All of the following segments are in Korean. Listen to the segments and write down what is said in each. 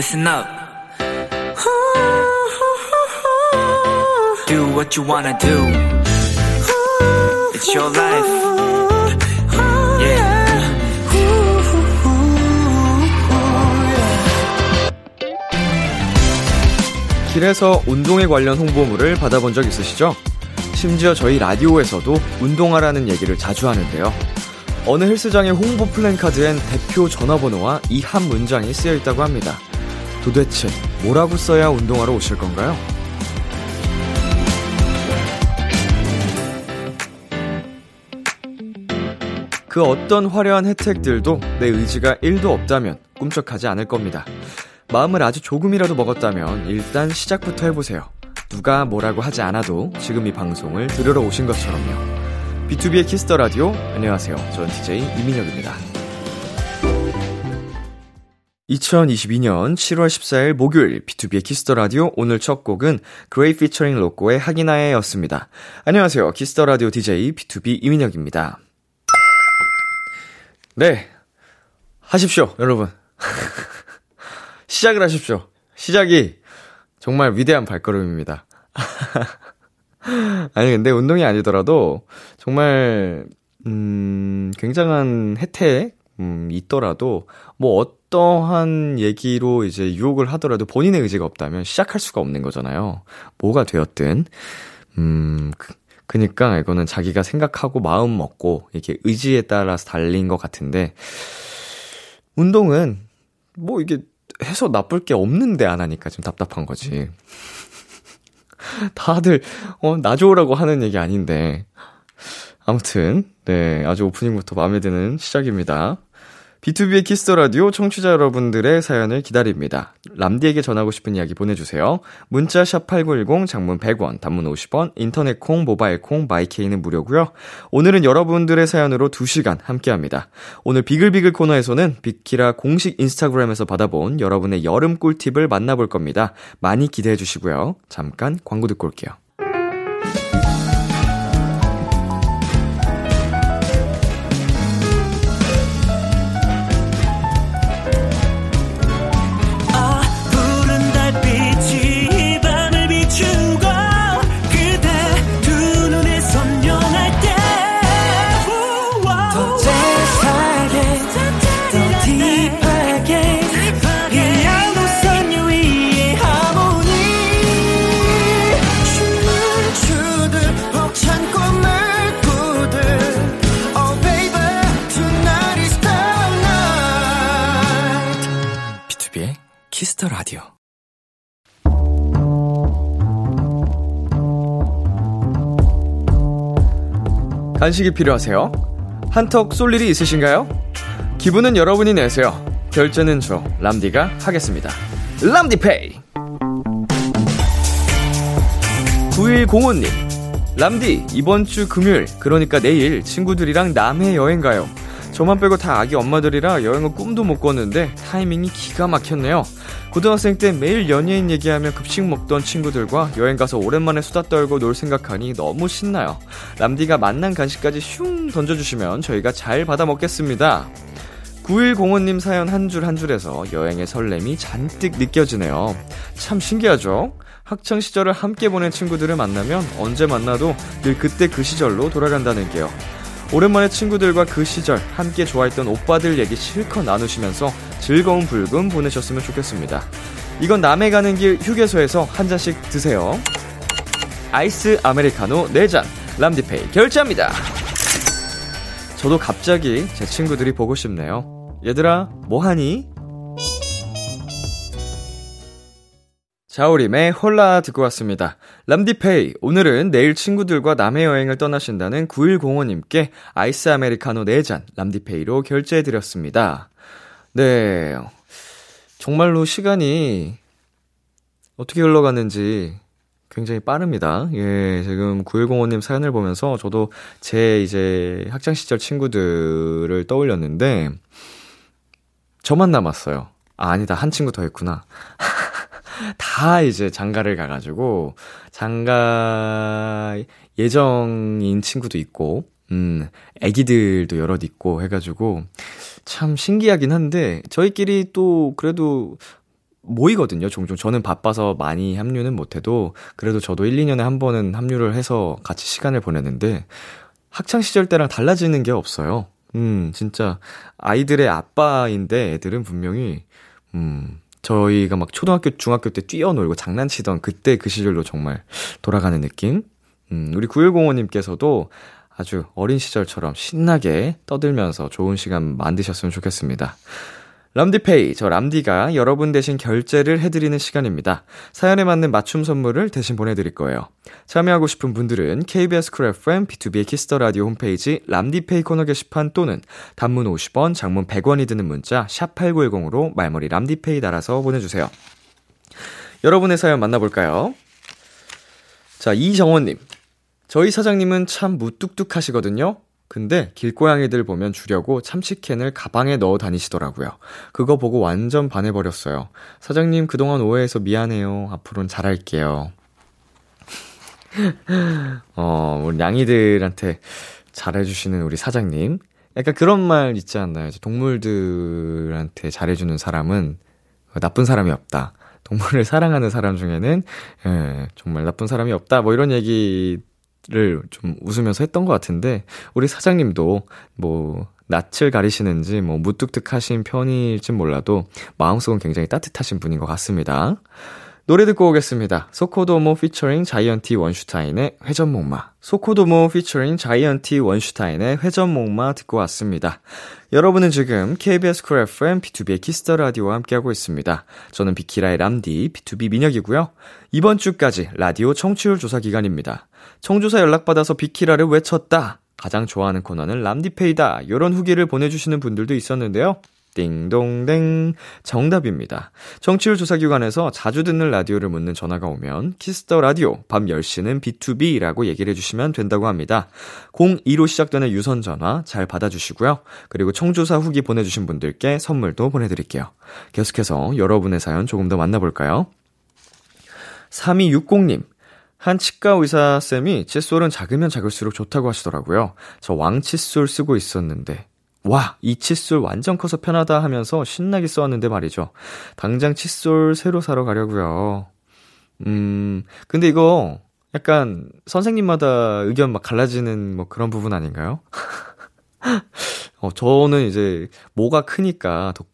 listen up. Do what you wanna do. It's your life. Yeah. 길에서 운동에 관련 홍보물을 받아본 적 있으시죠? 심지어 저희 라디오에서도 운동하라는 얘기를 자주 하는데요. 어느 헬스장의 홍보 플랜카드엔 대표 전화번호와 이 한 문장이 쓰여 있다고 합니다. 도대체 뭐라고 써야 운동하러 오실 건가요? 그 어떤 화려한 혜택들도 내 의지가 1도 없다면 꿈쩍하지 않을 겁니다. 마음을 아주 조금이라도 먹었다면 일단 시작부터 해보세요. 누가 뭐라고 하지 않아도 지금 이 방송을 들으러 오신 것처럼요. B2B의 키스터 라디오. 안녕하세요. 전 DJ 이민혁입니다. 2022년 7월 14일 목요일 B2B의 키스터 라디오 오늘 첫 곡은 그레이 피처링 로꼬의 하기나 해였습니다. 안녕하세요. 키스터 라디오 DJ B2B 이민혁입니다. 네. 하십시오, 여러분. 시작을 하십시오. 시작이 정말 위대한 발걸음입니다. 아니, 근데 운동이 아니더라도 정말, 음, 굉장한 혜택, 음, 있더라도 뭐 어떠한 얘기로 이제 유혹을 하더라도 본인의 의지가 없다면 시작할 수가 없는 거잖아요. 뭐가 되었든. 음, 그, 그니까 이거는 자기가 생각하고 마음 먹고 이렇게 의지에 따라서 달린 것 같은데, 운동은 뭐 이게 해서 나쁠 게 없는데 안 하니까 좀 답답한 거지. 다들, 어, 나 좋으라고 하는 얘기 아닌데. 아무튼, 네, 아주 오프닝부터 마음에 드는 시작입니다. 비투비의 Kiss the Radio 청취자 여러분들의 사연을 기다립니다. 람디에게 전하고 싶은 이야기 보내주세요. 문자 샵 8910 장문 100원, 단문 50원, 인터넷 콩, 모바일 콩, 마이케이는 무료고요. 오늘은 여러분들의 사연으로 2시간 함께합니다. 오늘 비글비글 코너에서는 비키라 공식 인스타그램에서 받아본 여러분의 여름 꿀팁을 만나볼 겁니다. 많이 기대해 주시고요. 잠깐 광고 듣고 올게요. 간식이 필요하세요? 한턱 쏠 일이 있으신가요? 기분은 여러분이 내세요. 결제는 저 람디가 하겠습니다. 람디페이. 9105님. 람디, 이번 주 금요일, 그러니까 내일 친구들이랑 남해 여행 가요. 저만 빼고 다 아기 엄마들이라 여행은 꿈도 못 꿨는데 타이밍이 기가 막혔네요. 고등학생 때 매일 연예인 얘기하며 급식 먹던 친구들과 여행 가서 오랜만에 수다 떨고 놀 생각하니 너무 신나요. 람디가 만난 간식까지 슝 던져주시면 저희가 잘 받아 먹겠습니다. 9105님 사연 한 줄 한 줄에서 여행의 설렘이 잔뜩 느껴지네요. 참 신기하죠? 학창 시절을 함께 보낸 친구들을 만나면 언제 만나도 늘 그때 그 시절로 돌아간다는 게요. 오랜만에 친구들과 그 시절 함께 좋아했던 오빠들 얘기 실컷 나누시면서 즐거운 불금 보내셨으면 좋겠습니다. 이건 남해 가는 길 휴게소에서 한 잔씩 드세요. 아이스 아메리카노 4잔 람디페이 결제합니다. 저도 갑자기 제 친구들이 보고 싶네요. 얘들아, 뭐하니? 자우림의 홀라 듣고 왔습니다. 람디페이, 오늘은 내일 친구들과 남해 여행을 떠나신다는 9105님께 아이스 아메리카노 4잔 람디페이로 결제해드렸습니다. 네. 정말로 시간이 어떻게 흘러갔는지 굉장히 빠릅니다. 예, 지금 9105님 사연을 보면서 저도 제 이제 학창시절 친구들을 떠올렸는데, 저만 남았어요. 아, 아니다. 한 친구 더 있구나. 다 이제 장가를 가가지고, 장가 예정인 친구도 있고, 음, 애기들도 여럿 있고 해가지고, 참 신기하긴 한데, 저희끼리 또 그래도 모이거든요. 종종 저는 바빠서 많이 합류는 못해도 그래도 저도 1, 2년에 한 번은 합류를 해서 같이 시간을 보내는데 학창 시절 때랑 달라지는 게 없어요. 음, 진짜 아이들의 아빠인데 애들은 분명히 음, 저희가 막 초등학교, 중학교 때 뛰어놀고 장난치던 그때 그 시절로 정말 돌아가는 느낌? 음, 우리 9105님께서도 아주 어린 시절처럼 신나게 떠들면서 좋은 시간 만드셨으면 좋겠습니다. 람디페이, 저 람디가 여러분 대신 결제를 해드리는 시간입니다. 사연에 맞는 맞춤 선물을 대신 보내드릴 거예요. 참여하고 싶은 분들은 KBS 쿨 FM, 비투비의 Kiss the Radio 홈페이지 람디페이 코너 게시판 또는 단문 50원, 장문 100원이 드는 문자 샵8910으로 말머리 람디페이 달아서 보내주세요. 여러분의 사연 만나볼까요? 자, 이정원님. 저희 사장님은 참 무뚝뚝하시거든요. 근데 길고양이들 보면 주려고 참치캔을 가방에 넣어 다니시더라고요. 그거 보고 완전 반해버렸어요. 사장님 그동안 오해해서 미안해요. 앞으로는 잘할게요. 어, 우리 양이들한테 잘해주시는 우리 사장님. 약간 그런 말 있지 않나요? 동물들한테 잘해주는 사람은 나쁜 사람이 없다. 동물을 사랑하는 사람 중에는, 예, 정말 나쁜 사람이 없다. 뭐 이런 얘기 를좀 웃으면서 했던 것 같은데, 우리 사장님도 뭐, 낯을 가리시는지 뭐 무뚝뚝하신 편일진 몰라도 마음속은 굉장히 따뜻하신 분인 것 같습니다. 노래 듣고 오겠습니다. 소코도모 피처링 자이언티 원슈타인의 회전목마. 소코도모 피처링 자이언티 원슈타인의 회전목마 듣고 왔습니다. 여러분은 지금 KBS 쿨 FM B2B의 키스터 라디오와 함께하고 있습니다. 저는 비키라의 람디 B2B 민혁이고요. 이번 주까지 라디오 청취율 조사 기간입니다. 청조사 연락받아서 비키라를 외쳤다. 가장 좋아하는 코너는 람디페이다. 이런 후기를 보내주시는 분들도 있었는데요. 띵동댕 정답입니다. 청취율 조사기관에서 자주 듣는 라디오를 묻는 전화가 오면 Kiss the Radio 밤 10시는 비투비라고 얘기를 해주시면 된다고 합니다. 02로 시작되는 유선 전화 잘 받아주시고요. 그리고 청조사 후기 보내주신 분들께 선물도 보내드릴게요. 계속해서 여러분의 사연 조금 더 만나볼까요? 3260님 한 치과 의사 쌤이 칫솔은 작으면 작을수록 좋다고 하시더라고요. 저 왕칫솔 쓰고 있었는데, 와, 이 칫솔 완전 커서 편하다 하면서 신나게 써왔는데 말이죠. 당장 칫솔 새로 사러 가려고요. 음, 근데 이거 약간 선생님마다 의견 막 갈라지는 뭐 그런 부분 아닌가요? 어, 저는 이제 모가 크니까 더,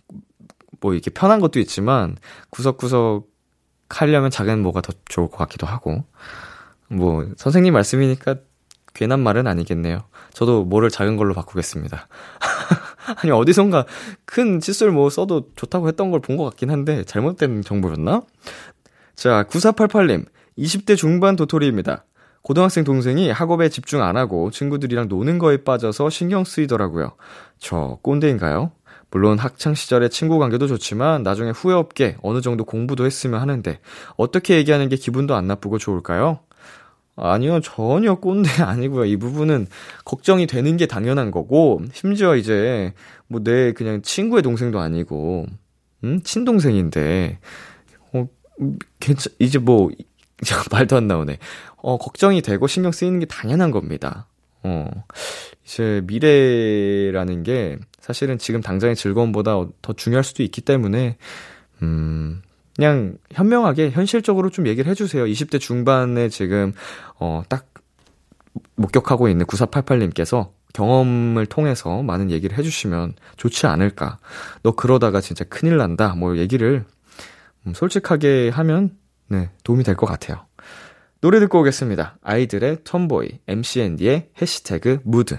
뭐 이렇게 편한 것도 있지만 구석구석 하려면 작은 모가 더 좋을 것 같기도 하고. 뭐, 선생님 말씀이니까 괜한 말은 아니겠네요. 저도 모를 작은 걸로 바꾸겠습니다. 아니, 어디선가 큰 칫솔 뭐 써도 좋다고 했던 걸 본 것 같긴 한데, 잘못된 정보였나? 자, 9488님, 20대 중반 도토리입니다. 고등학생 동생이 학업에 집중 안 하고 친구들이랑 노는 거에 빠져서 신경 쓰이더라고요. 저 꼰대인가요? 물론 학창 시절의 친구 관계도 좋지만 나중에 후회 없게 어느 정도 공부도 했으면 하는데 어떻게 얘기하는 게 기분도 안 나쁘고 좋을까요? 아니요, 전혀 꼰대 아니고요. 이 부분은 걱정이 되는 게 당연한 거고, 심지어 이제, 뭐, 내 그냥 친구의 동생도 아니고, 음? 친동생인데, 어, 괜찮, 이제 뭐, 말도 안 나오네. 어, 걱정이 되고 신경 쓰이는 게 당연한 겁니다. 어, 이제 미래라는 게 사실은 지금 당장의 즐거움보다 더 중요할 수도 있기 때문에, 음, 그냥 현명하게 현실적으로 좀 얘기를 해주세요. 20대 중반에 지금, 어, 딱 목격하고 있는 9488님께서 경험을 통해서 많은 얘기를 해주시면 좋지 않을까. 너 그러다가 진짜 큰일 난다. 뭐 얘기를 음, 솔직하게 하면, 네, 도움이 될 것 같아요. 노래 듣고 오겠습니다. 아이들의 톰보이, MCND의 해시태그 무드.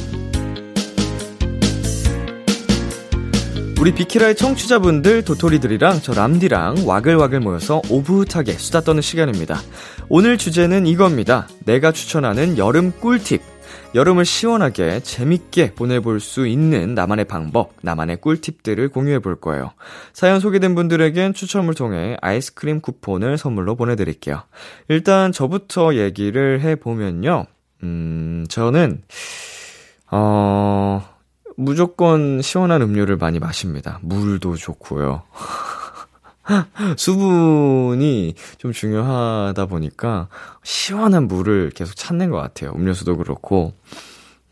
우리 비키라의 청취자분들 도토리들이랑 저 람디랑 와글와글 모여서 오붓하게 수다 떠는 시간입니다 오늘 주제는 이겁니다 내가 추천하는 여름 꿀팁 여름을 시원하게 재밌게 보내볼 수 있는 나만의 방법, 나만의 꿀팁들을 공유해 볼 거예요. 사연 소개된 분들에겐 추첨을 통해 아이스크림 쿠폰을 선물로 보내드릴게요. 일단 저부터 얘기를 해보면요. 음, 저는, 어, 무조건 시원한 음료를 많이 마십니다. 물도 좋고요. 수분이 좀 중요하다 보니까 시원한 물을 계속 찾는 것 같아요. 음료수도 그렇고.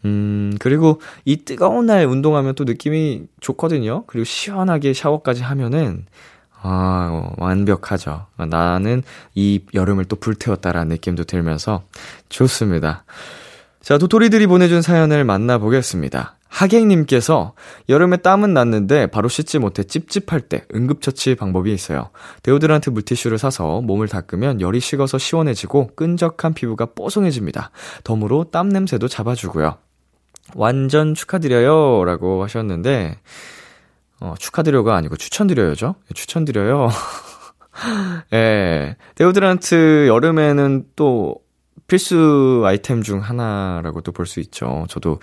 음, 그리고 이 뜨거운 날 운동하면 또 느낌이 좋거든요. 그리고 시원하게 샤워까지 하면은, 아, 어, 완벽하죠. 나는 이 여름을 또 불태웠다라는 느낌도 들면서 좋습니다. 자, 도토리들이 보내준 사연을 만나보겠습니다. 하객님께서 여름에 땀은 났는데 바로 씻지 못해 찝찝할 때 응급처치 방법이 있어요. 데오드란트 물티슈를 사서 몸을 닦으면 열이 식어서 시원해지고 끈적한 피부가 뽀송해집니다. 덤으로 땀 냄새도 잡아주고요. 완전 축하드려요. 라고 하셨는데, 어, 축하드려가 아니고 추천드려요죠? 예, 추천드려요. 예. 데오드란트 여름에는 또 필수 아이템 중 하나라고도 볼 수 있죠. 저도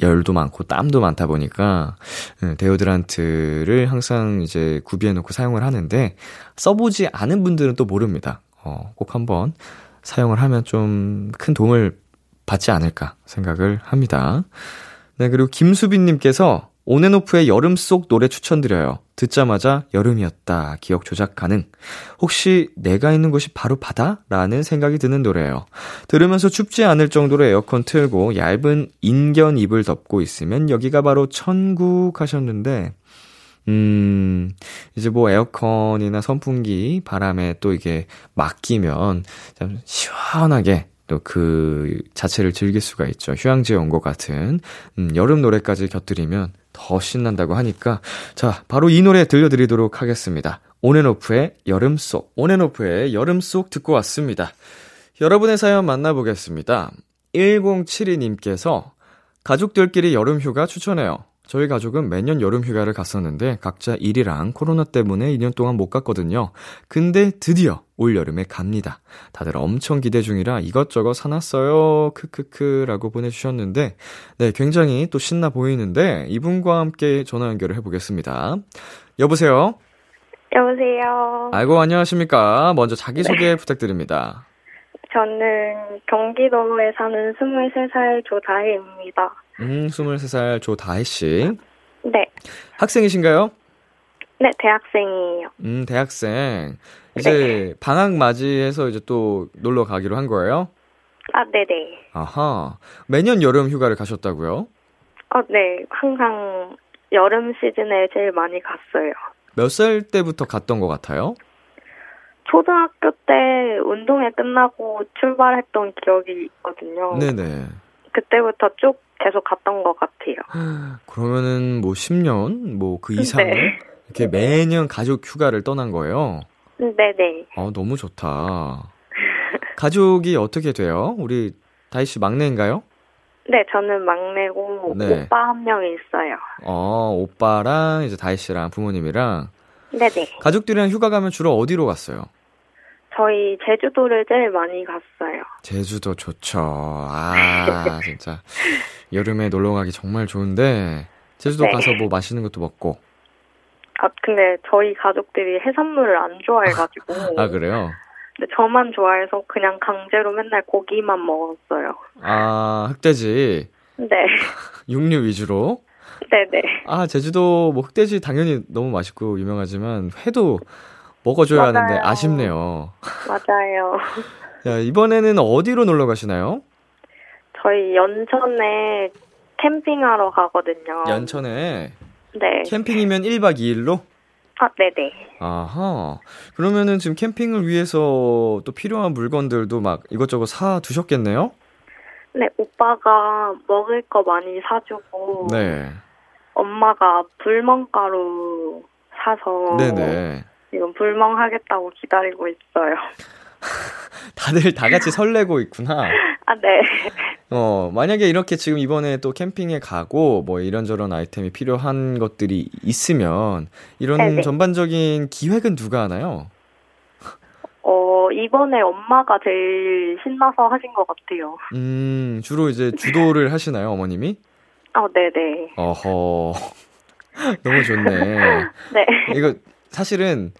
열도 많고 땀도 많다 보니까 예, 데오드란트를 항상 이제 구비해 놓고 사용을 하는데 써보지 않은 분들은 또 모릅니다. 어, 꼭 한번 사용을 하면 좀 큰 도움을 받지 않을까 생각을 합니다. 네, 그리고 김수빈님께서 온앤오프의 여름 속 노래 추천드려요. 듣자마자 여름이었다. 기억 조작 가능. 혹시 내가 있는 곳이 바로 바다? 라는 생각이 드는 노래예요. 들으면서 춥지 않을 정도로 에어컨 틀고 얇은 인견 이불 덮고 있으면 여기가 바로 천국 하셨는데, 음, 이제 뭐 에어컨이나 선풍기 바람에 또 이게 맡기면 좀 시원하게 또그 자체를 즐길 수가 있죠. 휴양지에 온 것 같은, 음, 여름 노래까지 곁들이면 더 신난다고 하니까 자 바로 이 노래 들려드리도록 하겠습니다. 온앤오프의 여름 속 온앤오프의 여름 속 듣고 왔습니다. 여러분의 사연 만나보겠습니다. 1072님께서 가족들끼리 여름 휴가 추천해요. 저희 가족은 매년 여름 휴가를 갔었는데 각자 일이랑 코로나 때문에 2년 동안 못 갔거든요. 근데 드디어 올 여름에 갑니다. 다들 엄청 기대 중이라 이것저것 사놨어요. 크크크라고 보내주셨는데, 네, 굉장히 또 신나 보이는데 이분과 함께 전화 연결을 해보겠습니다. 여보세요? 여보세요. 아이고, 안녕하십니까. 먼저 자기소개 네. 부탁드립니다. 저는 경기도에 사는 23살 조다혜입니다. 음, 23살 조다혜 씨. 네. 학생이신가요? 네, 대학생이에요. 음, 대학생. 이제 네. 방학 맞이해서 이제 또 놀러 가기로 한 거예요? 아, 네네. 아하. 매년 여름 휴가를 가셨다고요? 어, 네. 항상 여름 시즌에 제일 많이 갔어요. 몇 살 때부터 갔던 것 같아요? 초등학교 때 운동회 끝나고 출발했던 기억이 있거든요. 네네. 그때부터 쭉 계속 갔던 것 같아요. 그러면은 뭐 10년, 뭐 그 이상을 네. 이렇게 매년 가족 휴가를 떠난 거예요? 네네. 아, 너무 좋다. 가족이 어떻게 돼요? 우리 다희 씨 막내인가요? 네, 저는 막내고 네. 오빠 한 명이 있어요. 어, 오빠랑 이제 다희 씨랑 부모님이랑 네네. 가족들이랑 휴가 가면 주로 어디로 갔어요? 저희 제주도를 제일 많이 갔어요. 제주도 좋죠. 아, 진짜. 여름에 놀러 가기 정말 좋은데, 제주도 네. 가서 뭐 맛있는 것도 먹고. 아, 근데 저희 가족들이 해산물을 안 좋아해가지고. 아, 그래요? 근데 저만 좋아해서 그냥 강제로 맨날 고기만 먹었어요. 아, 흑돼지? 네. 육류 위주로? 네네. 아, 제주도 뭐 흑돼지 당연히 너무 맛있고 유명하지만 회도 먹어줘야 맞아요. 하는데 아쉽네요. 맞아요. 자, 이번에는 어디로 놀러 가시나요? 저희 연천에 캠핑하러 가거든요. 연천에? 네. 캠핑이면 1박 2일로? 아, 네네. 아하. 그러면은 지금 캠핑을 위해서 또 필요한 물건들도 막 이것저것 사 두셨겠네요? 네, 오빠가 먹을 거 많이 사주고. 네. 엄마가 불멍가루 사서. 네네. 지금 불멍하겠다고 기다리고 있어요. 다들 다 같이 설레고 있구나. 아, 네. 어, 만약에 이렇게 지금 이번에 또 캠핑에 가고 뭐 이런저런 아이템이 필요한 것들이 있으면 이런 네네. 전반적인 기획은 누가 하나요? 어, 이번에 엄마가 제일 신나서 하신 것 같아요. 음, 주로 이제 주도를 하시나요, 어머님이? 아, 네네. 어허. 너무 좋네. 네. 이거 사실은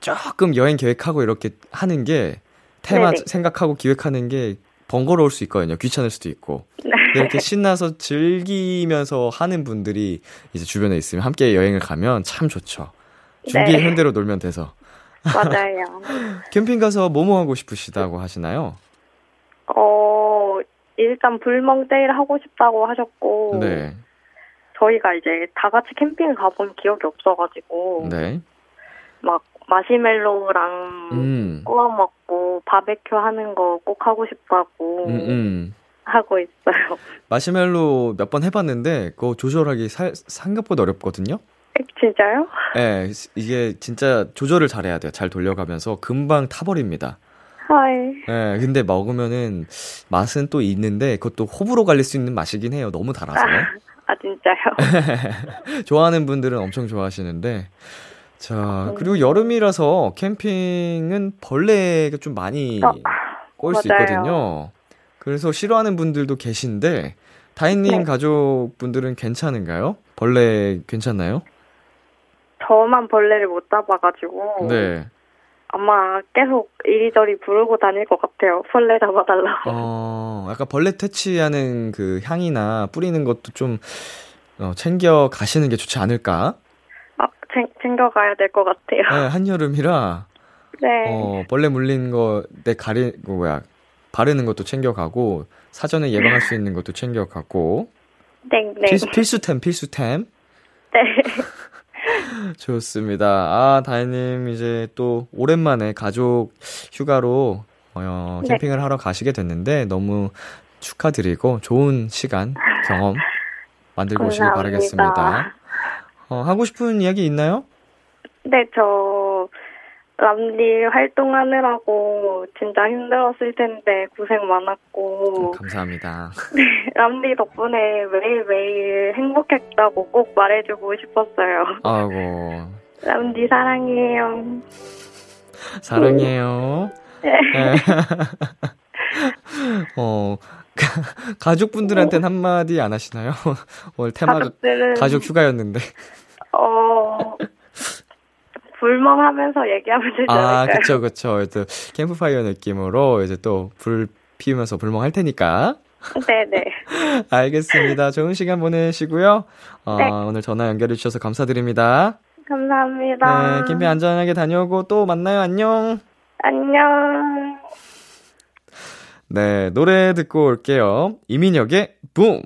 조금 여행 계획하고 이렇게 하는 게 테마 네네. 생각하고 기획하는 게 번거로울 수 있거든요. 귀찮을 수도 있고. 네. 근데 이렇게 신나서 즐기면서 하는 분들이 이제 주변에 있으면 함께 여행을 가면 참 좋죠. 준비의 네. 현대로 놀면 돼서. 맞아요. 캠핑 가서 뭐뭐 하고 싶으시다고 하시나요? 어, 일단 불멍데이를 하고 싶다고 하셨고, 네. 저희가 이제 다 같이 캠핑 가본 기억이 없어가지고, 네. 막 마시멜로랑 음. 구워 먹고 바베큐 하는 거 꼭 하고 싶다고 음, 음. 하고 있어요. 마시멜로 몇 번 해봤는데 그거 조절하기 사- 생각보다 어렵거든요. 진짜요? 예, 이게 진짜 조절을 잘해야 돼요. 잘 돌려가면서 금방 타버립니다. 하이. 예, 근데 먹으면은 맛은 또 있는데 그것도 호불호 갈릴 수 있는 맛이긴 해요. 너무 달아서. 아, 진짜요? 좋아하는 분들은 엄청 좋아하시는데. 자, 그리고 여름이라서 캠핑은 벌레가 좀 많이 어, 꼬일 수. 있거든요. 그래서 싫어하는 분들도 계신데, 다인님 네. 가족분들은 괜찮은가요? 벌레 괜찮나요? 저만 벌레를 못 잡아가지고 네. 아마 계속 이리저리 부르고 다닐 것 같아요. 벌레 잡아달라고. 어, 약간 벌레 퇴치하는 그 향이나 뿌리는 것도 좀 어, 챙겨 가시는 게 좋지 않을까? 아, 챙, 챙겨가야 될 것 같아요. 네, 한여름이라 네. 어, 벌레 물린 거 내 가리 그 뭐야 바르는 것도 챙겨가고 사전에 예방할 수 있는 것도 챙겨가고 네, 네. 필수, 필수템 필수템 네. 좋습니다. 아 다혜님 이제 또 오랜만에 가족 휴가로 어, 네. 캠핑을 하러 가시게 됐는데 너무 축하드리고 좋은 시간 경험 만들고 오시길 감사합니다. 바라겠습니다. 어, 하고 싶은 이야기 있나요? 네, 저 람디 활동하느라고 진짜 힘들었을 텐데 고생 많았고 감사합니다. 람디 덕분에 매일매일 행복했다고 꼭 말해주고 싶었어요. 아이고 람디 사랑해요. 사랑해요. 네. 네. 어, 가족분들한테는 한마디 안 하시나요? 오늘 테마가 가족들은 가족 휴가였는데. 어 불멍하면서 얘기하면 되지 아, 않을까요? 그쵸, 그쵸. 이제 캠프파이어 느낌으로 이제 또 불 피우면서 불멍할 테니까. 네네. 알겠습니다. 좋은 시간 보내시고요. 어, 네. 오늘 전화 연결해 주셔서 감사드립니다. 감사합니다. 네, 캠핑 안전하게 다녀오고 또 만나요. 안녕. 안녕. 네, 노래 듣고 올게요. 이민혁의 붐.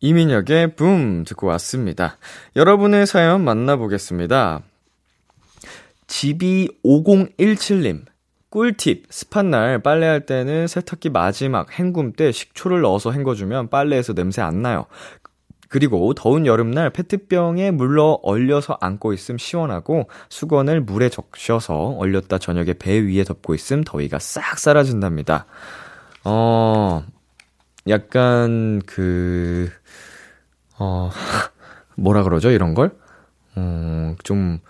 이민혁의 붐 듣고 왔습니다. 여러분의 사연 만나보겠습니다. GB5017님. 꿀팁. 습한 날 빨래할 때는 세탁기 마지막 헹굼 때 식초를 넣어서 헹궈주면 빨래에서 냄새 안 나요. 그리고 더운 여름날 페트병에 물러 얼려서 안고 있음 시원하고 수건을 물에 적셔서 얼렸다 저녁에 배 위에 덮고 있음 더위가 싹 사라진답니다. 어, 약간 그, 어, 뭐라 그러죠? 이런 걸? 어, 좀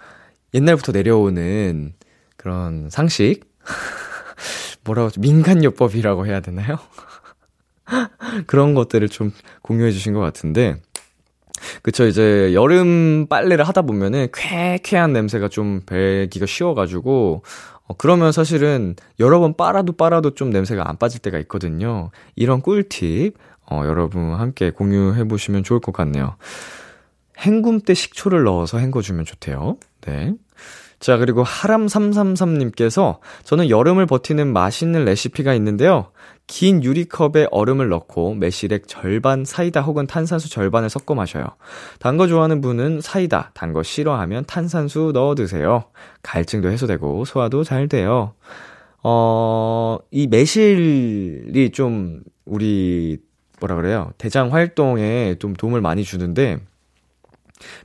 옛날부터 내려오는 그런 상식? 뭐라고? 민간요법이라고 해야 되나요? 그런 것들을 좀 공유해 주신 것 같은데, 그쵸, 이제 여름 빨래를 하다 보면은 쾌쾌한 냄새가 좀 배기가 쉬워가지고, 어, 그러면 사실은 여러 번 빨아도 빨아도 좀 냄새가 안 빠질 때가 있거든요. 이런 꿀팁, 어, 여러분 함께 공유해 보시면 좋을 것 같네요. 헹굼 때 식초를 넣어서 헹궈주면 좋대요. 네. 자, 그리고 하람333님께서 저는 여름을 버티는 맛있는 레시피가 있는데요. 긴 유리컵에 얼음을 넣고 매실액 절반 사이다 혹은 탄산수 절반을 섞어 마셔요. 단 거 좋아하는 분은 사이다, 단 거 싫어하면 탄산수 넣어 드세요. 갈증도 해소되고 소화도 잘 돼요. 어, 이 매실이 좀 우리 뭐라 그래요? 대장 활동에 좀 도움을 많이 주는데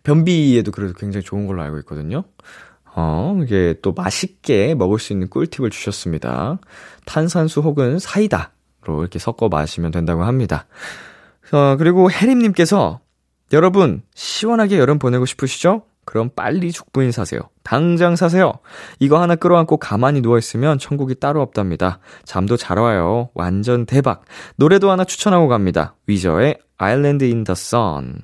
변비에도 그래도 굉장히 좋은 걸로 알고 있거든요. 어, 이게 또 맛있게 먹을 수 있는 꿀팁을 주셨습니다. 탄산수 혹은 사이다로 이렇게 섞어 마시면 된다고 합니다. 어, 그리고 혜림님께서 여러분, 시원하게 여름 보내고 싶으시죠? 그럼 빨리 죽부인 사세요. 당장 사세요. 이거 하나 끌어안고 가만히 누워있으면 천국이 따로 없답니다. 잠도 잘 와요. 완전 대박. 노래도 하나 추천하고 갑니다. 위저의 Island in the Sun.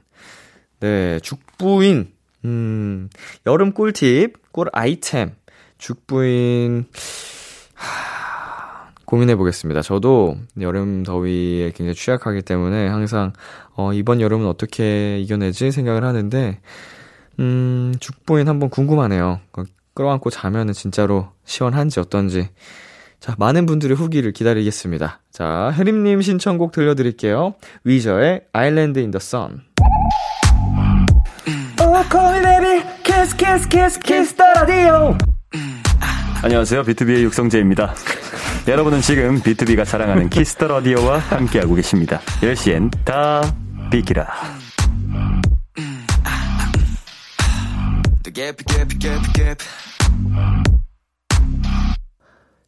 네, 죽부인. 음, 여름 꿀팁, 꿀 아이템. 죽부인. 하, 고민해 보겠습니다. 저도 여름 더위에 굉장히 취약하기 때문에 항상, 어, 이번 여름은 어떻게 이겨내지 생각을 하는데, 음, 죽부인 한번 궁금하네요. 끌어안고 자면은 진짜로 시원한지 어떤지. 자, 많은 분들의 후기를 기다리겠습니다. 자, 혜림님 신청곡 들려드릴게요. 위저의 Island in the Sun. 안녕하세요. 비투비의 육성재입니다. 여러분은 지금 비투비가 자랑하는 Kiss the Radio와 함께하고 계십니다. 10시엔 다 비키라.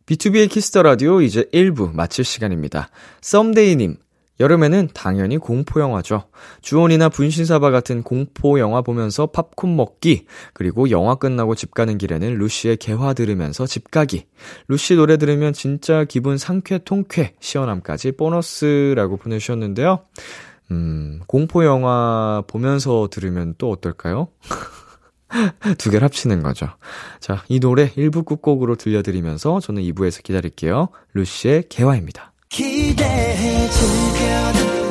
비투비의 Kiss the Radio 이제 1부 마칠 시간입니다. 썸데이님, 여름에는 당연히 공포영화죠. 주원이나 분신사바 같은 공포영화 보면서 팝콘 먹기, 그리고 영화 끝나고 집 가는 길에는 루시의 개화 들으면서 집 가기. 루시 노래 들으면 진짜 기분 상쾌 통쾌, 시원함까지 보너스라고 보내주셨는데요. 음, 공포영화 보면서 들으면 또 어떨까요? 두 개를 합치는 거죠. 자, 이 노래 1부 끝곡으로 들려드리면서 저는 2부에서 기다릴게요. 루시의 개화입니다. 기대해 즐겨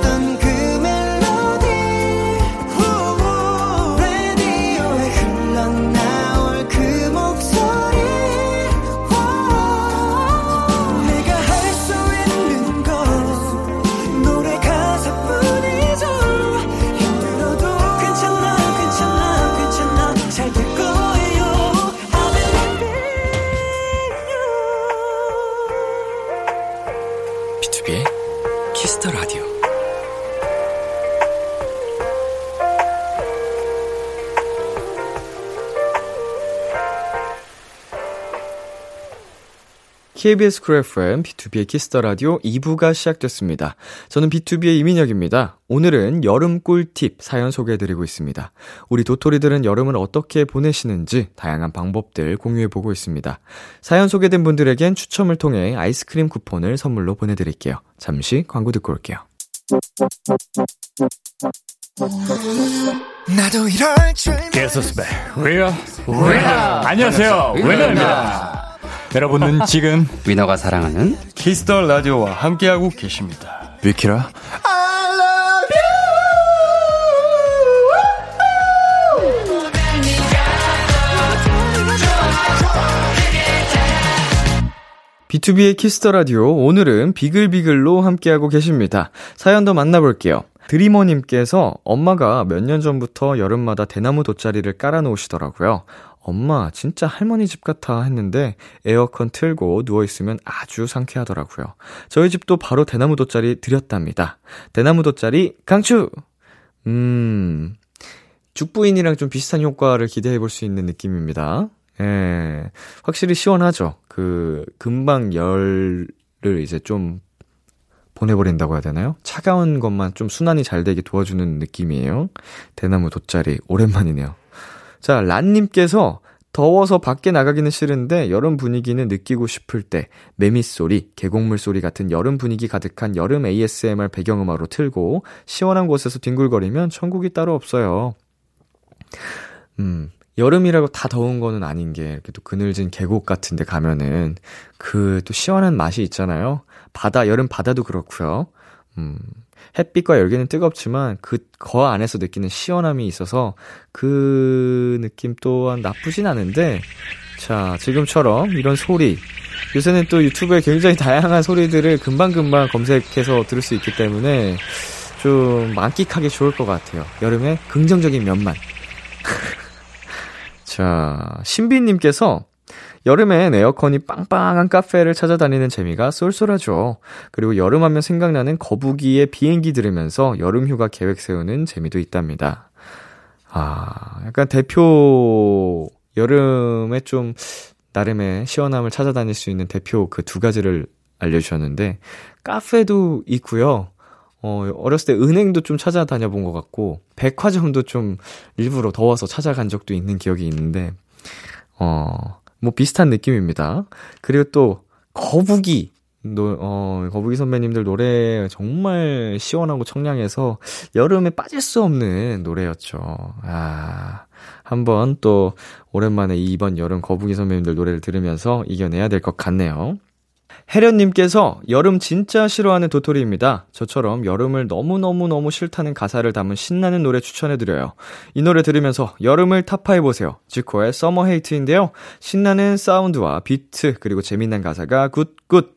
KBS 쿨 FM, 비투비의 Kiss the Radio 2부가 시작됐습니다. 저는 비투비의 이민혁입니다. 오늘은 여름 꿀팁 사연 소개해드리고 있습니다. 우리 도토리들은 여름을 어떻게 보내시는지 다양한 방법들 공유해보고 있습니다. 사연 소개된 분들에겐 추첨을 통해 아이스크림 쿠폰을 선물로 보내드릴게요. 잠시 광고 듣고 올게요. 나도 이럴 줄백 Really Really 안녕하세요 위너입니다 여러분은 지금 위너가 사랑하는 Kiss the Radio와 함께하고 계십니다. 비키라 비투비의 Kiss the Radio 오늘은 비글비글로 함께하고 계십니다. 사연 더 만나볼게요. 드리머님께서 엄마가 몇 년 전부터 여름마다 대나무 돗자리를 깔아놓으시더라고요. 엄마, 진짜 할머니 집 같아 했는데 에어컨 틀고 누워있으면 아주 상쾌하더라고요. 저희 집도 바로 대나무 돗자리 드렸답니다. 대나무 돗자리 강추! 음, 죽부인이랑 좀 비슷한 효과를 기대해 볼 수 있는 느낌입니다. 예, 확실히 시원하죠. 그, 금방 열을 이제 좀 보내버린다고 해야 되나요? 차가운 것만 좀 순환이 잘 되게 도와주는 느낌이에요. 대나무 돗자리, 오랜만이네요. 자, 란님께서 더워서 밖에 나가기는 싫은데 여름 분위기는 느끼고 싶을 때 매미 소리, 계곡물 소리 같은 여름 분위기 가득한 여름 ASMR 배경음악으로 틀고 시원한 곳에서 뒹굴거리면 천국이 따로 없어요. 음, 여름이라고 다 더운 거는 아닌 게 이렇게 또 그늘진 계곡 같은 데 가면은 그 또 시원한 맛이 있잖아요. 바다, 여름 바다도 그렇고요. 음, 햇빛과 열기는 뜨겁지만 그 거 안에서 느끼는 시원함이 있어서 그 느낌 또한 나쁘진 않은데 자, 지금처럼 이런 소리 요새는 또 유튜브에 굉장히 다양한 소리들을 금방금방 검색해서 들을 수 있기 때문에 좀 만끽하기 좋을 것 같아요. 여름에 긍정적인 면만. 자, 신비님께서 여름엔 에어컨이 빵빵한 카페를 찾아다니는 재미가 쏠쏠하죠. 그리고 여름하면 생각나는 거북이의 비행기 들으면서 여름 휴가 계획 세우는 재미도 있답니다. 아, 약간 대표, 여름에 좀, 나름의 시원함을 찾아다닐 수 있는 대표 그 두 가지를 알려주셨는데, 카페도 있고요. 어, 어렸을 때 은행도 좀 찾아다녀 본 것 같고, 백화점도 좀 일부러 더워서 찾아간 적도 있는 기억이 있는데, 어, 뭐 비슷한 느낌입니다. 그리고 또, 거북이. 노, 어, 거북이 선배님들 노래 정말 시원하고 청량해서 여름에 빠질 수 없는 노래였죠. 아, 한번 또 오랜만에 이번 여름 거북이 선배님들 노래를 들으면서 이겨내야 될 것 같네요. 혜련님께서 여름 진짜 싫어하는 도토리입니다. 저처럼 여름을 너무너무너무 싫다는 가사를 담은 신나는 노래 추천해드려요. 이 노래 들으면서 여름을 타파해보세요. 지코의 Summer Hate인데요. 신나는 사운드와 비트, 그리고 재밌는 가사가 good good.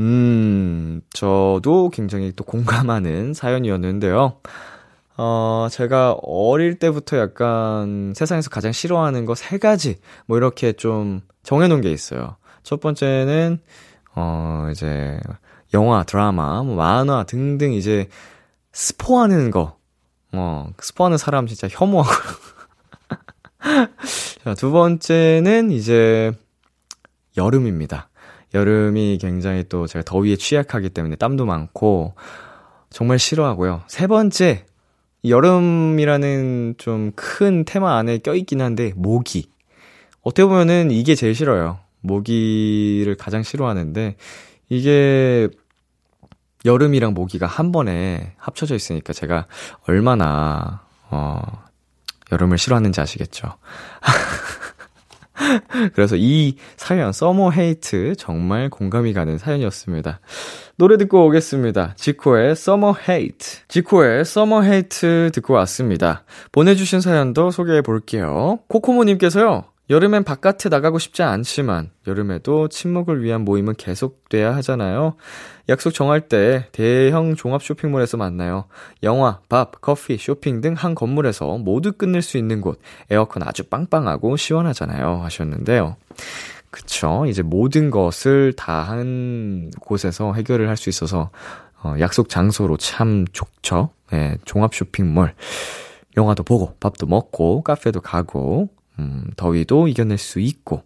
음, 저도 굉장히 또 공감하는 사연이었는데요. 어, 제가 어릴 때부터 약간 세상에서 가장 싫어하는 거 세 가지, 뭐 이렇게 좀 정해놓은 게 있어요. 첫 번째는, 어, 이제, 영화, 드라마, 뭐 만화 등등 이제, 스포하는 거. 어, 스포하는 사람 진짜 혐오하고. 자, 두 번째는 이제, 여름입니다. 여름이 굉장히 또 제가 더위에 취약하기 때문에 땀도 많고, 정말 싫어하고요. 세 번째, 여름이라는 좀 큰 테마 안에 껴있긴 한데, 모기. 어떻게 보면은 이게 제일 싫어요. 모기를 가장 싫어하는데, 이게 여름이랑 모기가 한 번에 합쳐져 있으니까 제가 얼마나, 어, 여름을 싫어하는지 아시겠죠? 그래서 이 사연, Summer Hate, 정말 공감이 가는 사연이었습니다. 노래 듣고 오겠습니다. 지코의 Summer Hate. 지코의 Summer Hate 듣고 왔습니다. 보내 주신 사연도 소개해 볼게요. 코코모 님께서요, 여름엔 바깥에 나가고 싶지 않지만 여름에도 친목을 위한 모임은 계속돼야 하잖아요. 약속 정할 때 대형 종합 쇼핑몰에서 만나요. 영화, 밥, 커피, 쇼핑 등 한 건물에서 모두 끝낼 수 있는 곳. 에어컨 아주 빵빵하고 시원하잖아요. 하셨는데요. 그쵸. 이제 모든 것을 다 한 곳에서 해결을 할 수 있어서 어, 약속 장소로 참 좋죠. 네, 종합 쇼핑몰. 영화도 보고, 밥도 먹고, 카페도 가고, 음, 더위도 이겨낼 수 있고.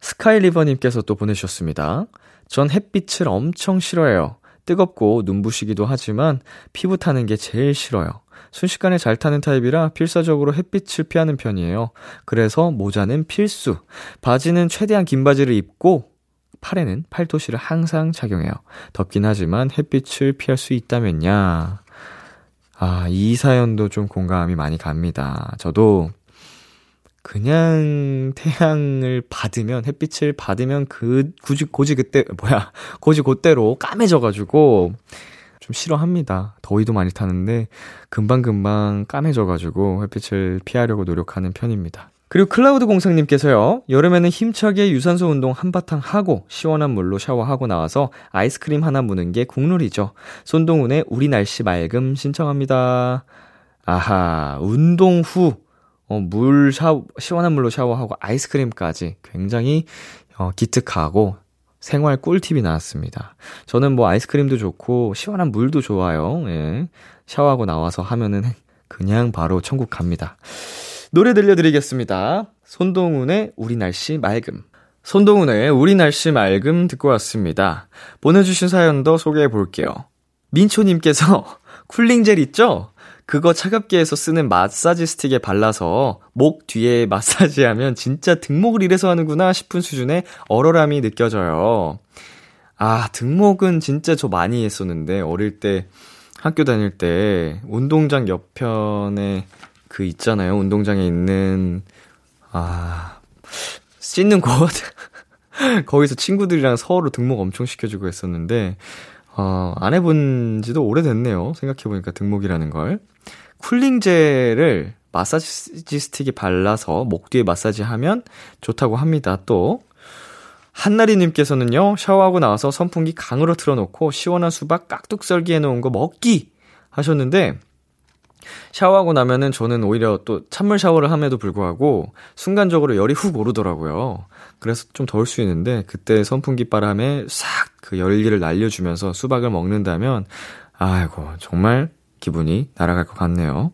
스카이리버님께서 또 보내주셨습니다. 전 햇빛을 엄청 싫어해요. 뜨겁고 눈부시기도 하지만 피부 타는 게 제일 싫어요. 순식간에 잘 타는 타입이라 필사적으로 햇빛을 피하는 편이에요. 그래서 모자는 필수. 바지는 최대한 긴 바지를 입고 팔에는 팔토시를 항상 착용해요. 덥긴 하지만 햇빛을 피할 수 있다면야. 아, 이 사연도 좀 공감이 많이 갑니다. 저도 그냥 태양을 받으면 햇빛을 받으면 그 굳이 고지 그때 뭐야 고지 그때로 까매져가지고 좀 싫어합니다. 더위도 많이 타는데 금방 금방 까매져가지고 햇빛을 피하려고 노력하는 편입니다. 그리고 클라우드 공상님께서요, 여름에는 힘차게 유산소 운동 한바탕 하고, 시원한 물로 샤워하고 나와서 아이스크림 하나 무는 게 국룰이죠. 손동훈의 우리 날씨 맑음 신청합니다. 아하, 운동 후, 어, 물 샤워, 시원한 물로 샤워하고 아이스크림까지 굉장히 어, 기특하고 생활 꿀팁이 나왔습니다. 저는 뭐 아이스크림도 좋고 시원한 물도 좋아요. 예. 샤워하고 나와서 하면은 그냥 바로 천국 갑니다. 노래 들려드리겠습니다. 손동훈의 우리 날씨 맑음. 손동훈의 우리 날씨 맑음 듣고 왔습니다. 보내주신 사연도 소개해 볼게요. 민초님께서 쿨링젤 있죠? 그거 차갑게 해서 쓰는 마사지 스틱에 발라서 목 뒤에 마사지하면 진짜 등목을 이래서 하는구나 싶은 수준의 얼얼함이 느껴져요. 아, 등목은 진짜 저 많이 했었는데, 어릴 때, 학교 다닐 때, 운동장 옆편에 그 있잖아요. 운동장에 있는, 아, 씻는 곳. 거기서 친구들이랑 서로 등목 엄청 시켜주고 했었는데, 어, 안 해본 지도 오래됐네요. 생각해보니까 등목이라는 걸. 쿨링젤을 마사지 스틱에 발라서 목 뒤에 마사지 하면 좋다고 합니다. 또, 한나리님께서는요, 샤워하고 나와서 선풍기 강으로 틀어놓고 시원한 수박 깍둑 썰기 해놓은 거 먹기! 하셨는데, 샤워하고 나면은 저는 오히려 또 찬물 샤워를 함에도 불구하고 순간적으로 열이 훅 오르더라고요. 그래서 좀 더울 수 있는데 그때 선풍기 바람에 싹 그 열기를 날려주면서 수박을 먹는다면 아이고 정말 기분이 날아갈 것 같네요.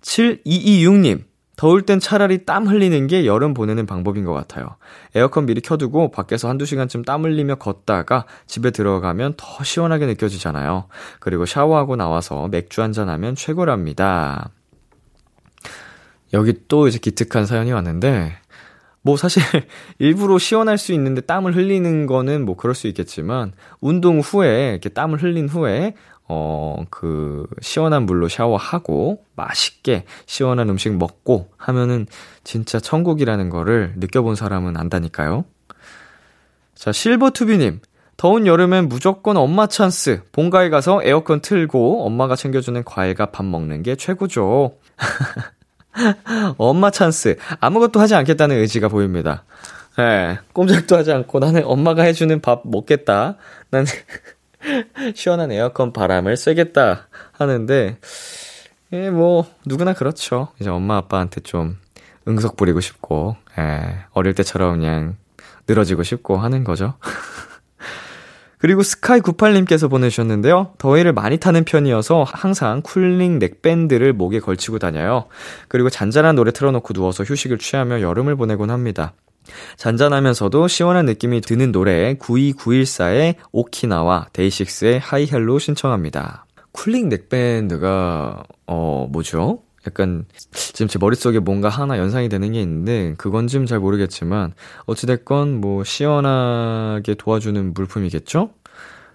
7226님 더울 땐 차라리 땀 흘리는 게 여름 보내는 방법인 것 같아요. 에어컨 미리 켜두고 밖에서 한두 시간쯤 땀 흘리며 걷다가 집에 들어가면 더 시원하게 느껴지잖아요. 그리고 샤워하고 나와서 맥주 한잔 하면 최고랍니다. 여기 또 이제 기특한 사연이 왔는데, 뭐 사실 일부러 시원할 수 있는데 땀을 흘리는 거는 뭐 그럴 수 있겠지만, 운동 후에, 이렇게 땀을 흘린 후에, 어, 그, 시원한 물로 샤워하고, 맛있게 시원한 음식 먹고 하면은 진짜 천국이라는 거를 느껴본 사람은 안다니까요. 자, 실버투비님. 더운 여름엔 무조건 엄마 찬스. 본가에 가서 에어컨 틀고 엄마가 챙겨주는 과일과 밥 먹는 게 최고죠. 엄마 찬스. 아무것도 하지 않겠다는 의지가 보입니다. 예, 네, 꼼짝도 하지 않고 나는 엄마가 해주는 밥 먹겠다. 나는 시원한 에어컨 바람을 쐬겠다 하는데, 예, 뭐, 누구나 그렇죠. 이제 엄마 아빠한테 좀 응석 부리고 싶고, 예, 어릴 때처럼 그냥 늘어지고 싶고 하는 거죠. 그리고 스카이98님께서 보내주셨는데요. 더위를 많이 타는 편이어서 항상 쿨링 넥밴드를 목에 걸치고 다녀요. 그리고 잔잔한 노래 틀어놓고 누워서 휴식을 취하며 여름을 보내곤 합니다. 잔잔하면서도 시원한 느낌이 드는 노래 92914의 오키나와 데이식스의 Hi Hello 신청합니다. cooling neckband가 어 뭐죠? 약간 지금 제 머릿속에 뭔가 하나 연상이 되는 게 있는데 그건 좀 잘 모르겠지만 어찌 됐건 뭐 시원하게 도와주는 물품이겠죠?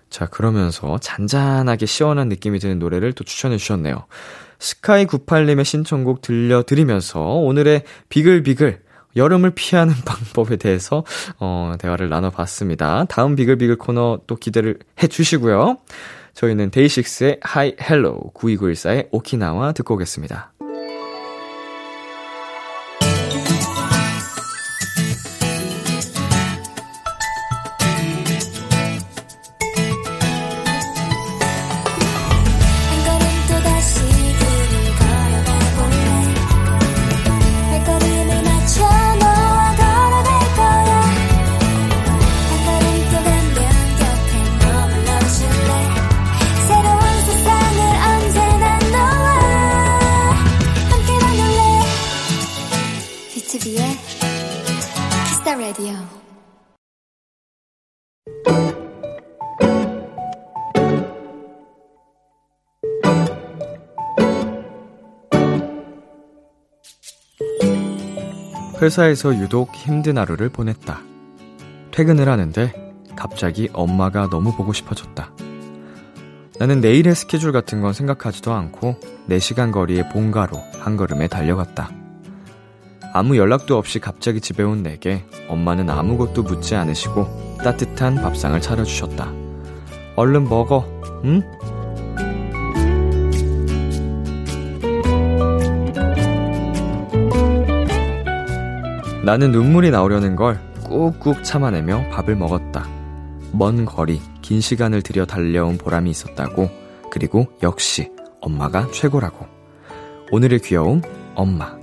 자 그러면서 잔잔하게 시원한 느낌이 드는 노래를 또 추천해 주셨네요. 스카이98님의 신청곡 들려드리면서 오늘의 비글비글 여름을 피하는 방법에 대해서 어, 대화를 나눠봤습니다. 다음 비글비글 코너 또 기대를 해주시고요. 저희는 데이식스의 Hi Hello 92914의 오키나와 듣고 오겠습니다. 회사에서 유독 힘든 하루를 보냈다. 퇴근을 하는데 갑자기 엄마가 너무 보고 싶어졌다. 나는 내일의 스케줄 같은 건 생각하지도 않고 4시간 거리의 본가로 한 걸음에 달려갔다. 아무 연락도 없이 갑자기 집에 온 내게 엄마는 아무것도 묻지 않으시고 따뜻한 밥상을 차려주셨다. 얼른 먹어, 응? 나는 눈물이 나오려는 걸 꾹꾹 참아내며 밥을 먹었다. 먼 거리, 긴 시간을 들여 달려온 보람이 있었다고. 그리고 역시 엄마가 최고라고. 오늘의 귀여움, 엄마.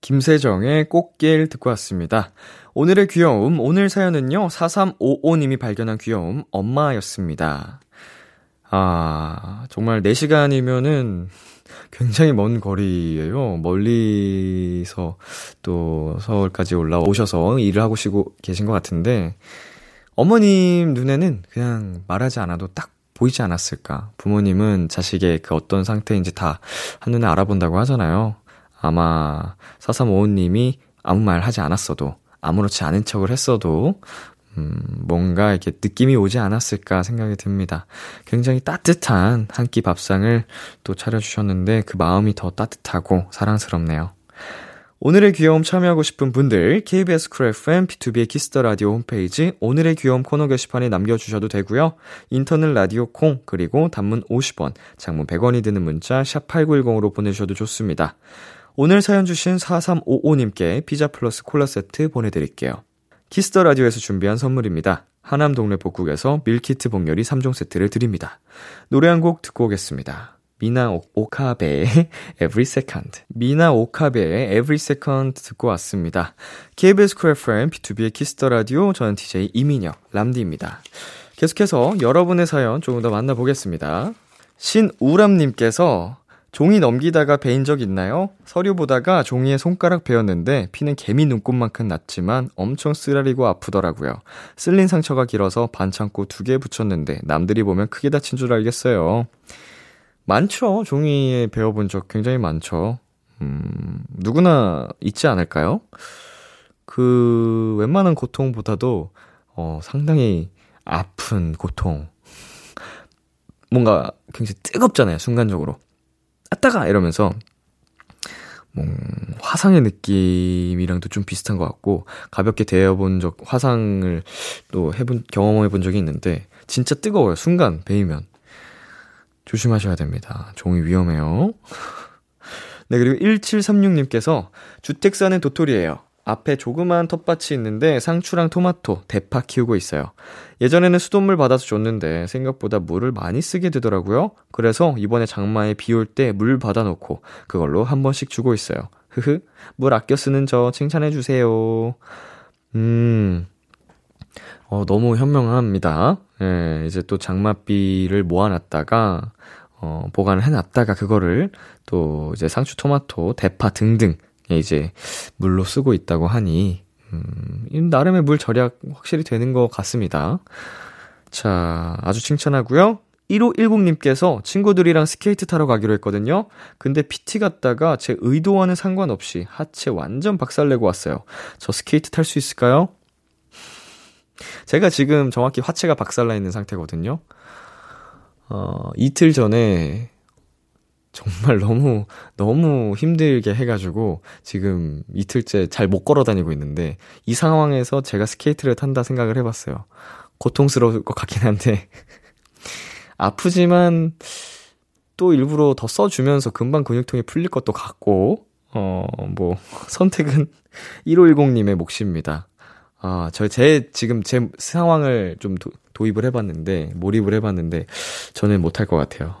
김세정의 꽃길 듣고 왔습니다. 오늘의 귀여움, 오늘 사연은요, 4355님이 발견한 귀여움, 엄마였습니다. 아, 정말 4시간이면은 굉장히 먼 거리예요. 멀리서 또 서울까지 올라오셔서 일을 하고 시고 계신 것 같은데, 어머님 눈에는 그냥 말하지 않아도 딱 보이지 않았을까. 부모님은 자식의 그 어떤 상태인지 다 한눈에 알아본다고 하잖아요. 아마 4355님이 아무 말 하지 않았어도, 아무렇지 않은 척을 했어도, 음, 뭔가 이렇게 느낌이 오지 않았을까 생각이 듭니다. 굉장히 따뜻한 한 끼 밥상을 또 차려주셨는데 그 마음이 더 따뜻하고 사랑스럽네요. 오늘의 귀여움 참여하고 싶은 분들 KBS 쿨 FM 비투비의 키스 더 라디오 홈페이지 오늘의 귀여움 코너 게시판에 남겨주셔도 되고요. 인터넷 라디오 콩 그리고 단문 50원, 장문 100원이 드는 문자 샵 #8910으로 보내주셔도 좋습니다. 오늘 사연 주신 4355님께 피자 플러스 콜라 세트 보내드릴게요. 키스 더 라디오에서 준비한 선물입니다. 하남 동네 복국에서 밀키트 복요리 3종 세트를 드립니다. 노래 한 곡 듣고 오겠습니다. 미나 오카베의 Every Second. 미나 오카베의 Every Second 듣고 왔습니다. KBS 쿨 FM 비투비의 키스 더 라디오 저는 DJ 이민혁 람디입니다. 계속해서 여러분의 사연 조금 더 만나보겠습니다. 신우람님께서 종이 넘기다가 베인 적 있나요? 서류 보다가 종이에 손가락 베었는데 피는 개미 눈곱만큼 났지만 엄청 쓰라리고 아프더라고요. 쓸린 상처가 길어서 반창고 두 개 붙였는데 남들이 보면 크게 다친 줄 알겠어요. 많죠. 종이에 베어본 적 굉장히 많죠. 음, 누구나 있지 않을까요? 그, 웬만한 고통보다도, 어, 상당히 아픈 고통. 뭔가 굉장히 뜨겁잖아요, 순간적으로. 아따가! 이러면서, 뭐, 화상의 느낌이랑도 좀 비슷한 것 같고, 가볍게 대해본 적, 화상을 또 해본, 경험해본 적이 있는데, 진짜 뜨거워요, 순간, 베이면. 조심하셔야 됩니다. 종이 위험해요. 네, 그리고 1736님께서 주택 사는 도토리예요. 앞에 조그마한 텃밭이 있는데 상추랑 토마토, 대파 키우고 있어요. 예전에는 수돗물 받아서 줬는데 생각보다 물을 많이 쓰게 되더라고요. 그래서 이번에 장마에 비 올 때 물 받아놓고 그걸로 한 번씩 주고 있어요. 흐흐, 물 아껴 쓰는 저 칭찬해주세요. 음, 어, 너무 현명합니다. 예, 이제 또 장맛비를 모아놨다가, 어, 보관을 해놨다가 그거를 또 이제 상추, 토마토, 대파 등등 이제 물로 쓰고 있다고 하니, 음, 나름의 물 절약 확실히 되는 것 같습니다. 자, 아주 칭찬하고요. 1510님께서 친구들이랑 스케이트 타러 가기로 했거든요. 근데 PT 갔다가 제 의도와는 상관없이 하체 완전 박살내고 왔어요. 저 스케이트 탈 수 있을까요? 제가 지금 정확히 하체가 박살나 있는 상태거든요. 어, 이틀 전에 정말 너무, 너무 힘들게 해가지고 지금 이틀째 잘 못 걸어 다니고 있는데 이 상황에서 제가 스케이트를 탄다 생각을 해봤어요. 고통스러울 것 같긴 한데. 아프지만 또 일부러 더 써주면서 금방 근육통이 풀릴 것도 같고, 어, 뭐, 선택은 1510님의 몫입니다. 아, 저, 제, 지금 제 상황을 좀 도, 도입을 해봤는데, 몰입을 해봤는데, 저는 못할 것 같아요.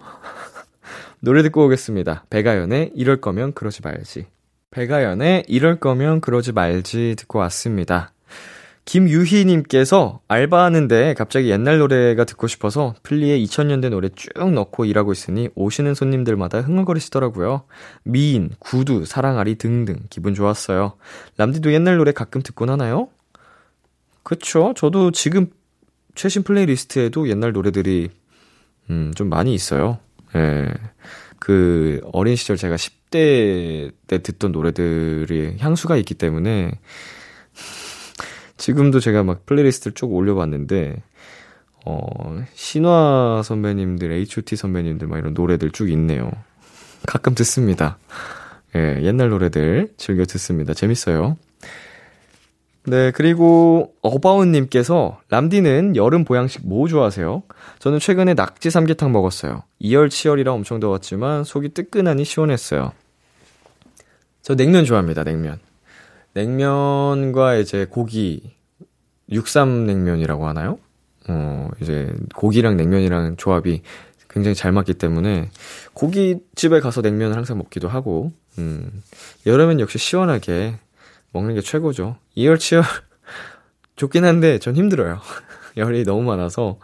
노래 듣고 오겠습니다. 배가연의 이럴 거면 그러지 말지. 배가연의 이럴 거면 그러지 말지 듣고 왔습니다. 김유희님께서 알바하는데 갑자기 옛날 노래가 듣고 싶어서 플리에 2000년대 노래 쭉 넣고 일하고 있으니 오시는 손님들마다 흥얼거리시더라고요. 미인, 구두, 사랑앓이 등등 기분 좋았어요. 람디도 옛날 노래 가끔 듣곤 하나요? 그쵸. 저도 지금 최신 playlist에도 옛날 노래들이, 음, 좀 많이 있어요. 예. 그, 어린 시절 제가 10대 때 듣던 노래들이 향수가 있기 때문에, 지금도 제가 막 playlist를 쭉 올려봤는데, 어, 신화 선배님들, H.O.T 선배님들 막 이런 노래들 쭉 있네요. 가끔 듣습니다. 예, 옛날 노래들 즐겨 듣습니다. 재밌어요. 네, 그리고 어바운님께서 람디는 여름 보양식 뭐 좋아하세요? 저는 최근에 낙지 삼계탕 먹었어요. 이열치열이라 엄청 더웠지만 속이 뜨끈하니 시원했어요. 저 냉면 좋아합니다, 냉면. 냉면과 이제 고기, 육삼 냉면이라고 하나요? 어, 이제 고기랑 냉면이랑 조합이 굉장히 잘 맞기 때문에 고깃집에 가서 냉면을 항상 먹기도 하고, 음, 여름엔 역시 시원하게 먹는 게 최고죠. 이열치열 좋긴 한데 전 힘들어요. 열이 너무 많아서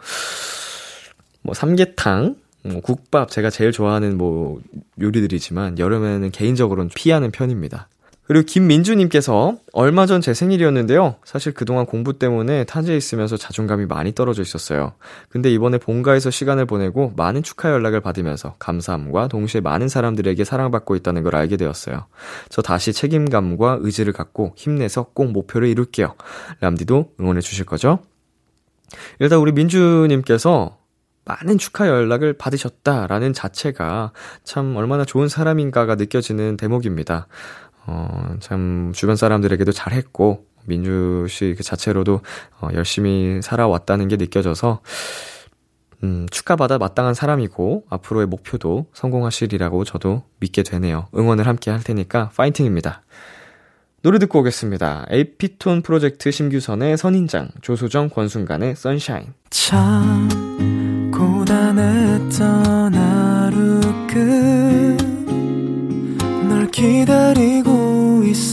뭐 삼계탕, 뭐 국밥 제가 제일 좋아하는 뭐 요리들이지만 여름에는 개인적으로는 피하는 편입니다. 그리고 김민주님께서 얼마 전 제 생일이었는데요. 사실 그동안 공부 때문에 타지에 있으면서 자존감이 많이 떨어져 있었어요. 근데 이번에 본가에서 시간을 보내고 많은 축하 연락을 받으면서 감사함과 동시에 많은 사람들에게 사랑받고 있다는 걸 알게 되었어요. 저 다시 책임감과 의지를 갖고 힘내서 꼭 목표를 이룰게요. 람디도 응원해 주실 거죠? 일단 우리 민주님께서 많은 축하 연락을 받으셨다라는 자체가 참 얼마나 좋은 사람인가가 느껴지는 대목입니다. 어, 참, 주변 사람들에게도 잘했고, 민주 씨 그 자체로도 어, 열심히 살아왔다는 게 느껴져서, 음, 축하받아 마땅한 사람이고, 앞으로의 목표도 성공하시리라고 저도 믿게 되네요. 응원을 함께 할 테니까, 파이팅입니다. 노래 듣고 오겠습니다. 에이피톤 프로젝트 심규선의 선인장, 조소정, 권순간의 선샤인. 참, 고단했던 하루 끝. 기다리고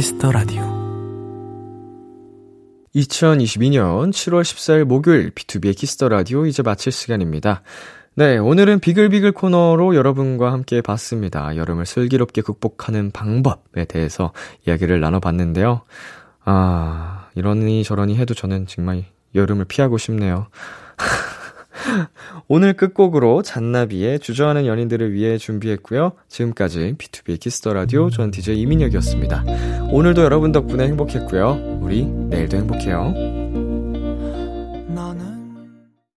키스 더 라디오 2022년 7월 14일 목요일 비투비의 키스 더 라디오 이제 마칠 시간입니다. 네, 오늘은 비글비글 코너로 여러분과 함께 봤습니다. 여름을 슬기롭게 극복하는 방법에 대해서 이야기를 나눠봤는데요. 아, 이러니 저러니 해도 저는 정말 여름을 피하고 싶네요. 오늘 끝곡으로 잔나비의 주저하는 연인들을 위해 준비했고요. 지금까지 비투비의 키스 더 라디오 전 DJ 이민혁이었습니다. 오늘도 여러분 덕분에 행복했고요. 우리 내일도 행복해요.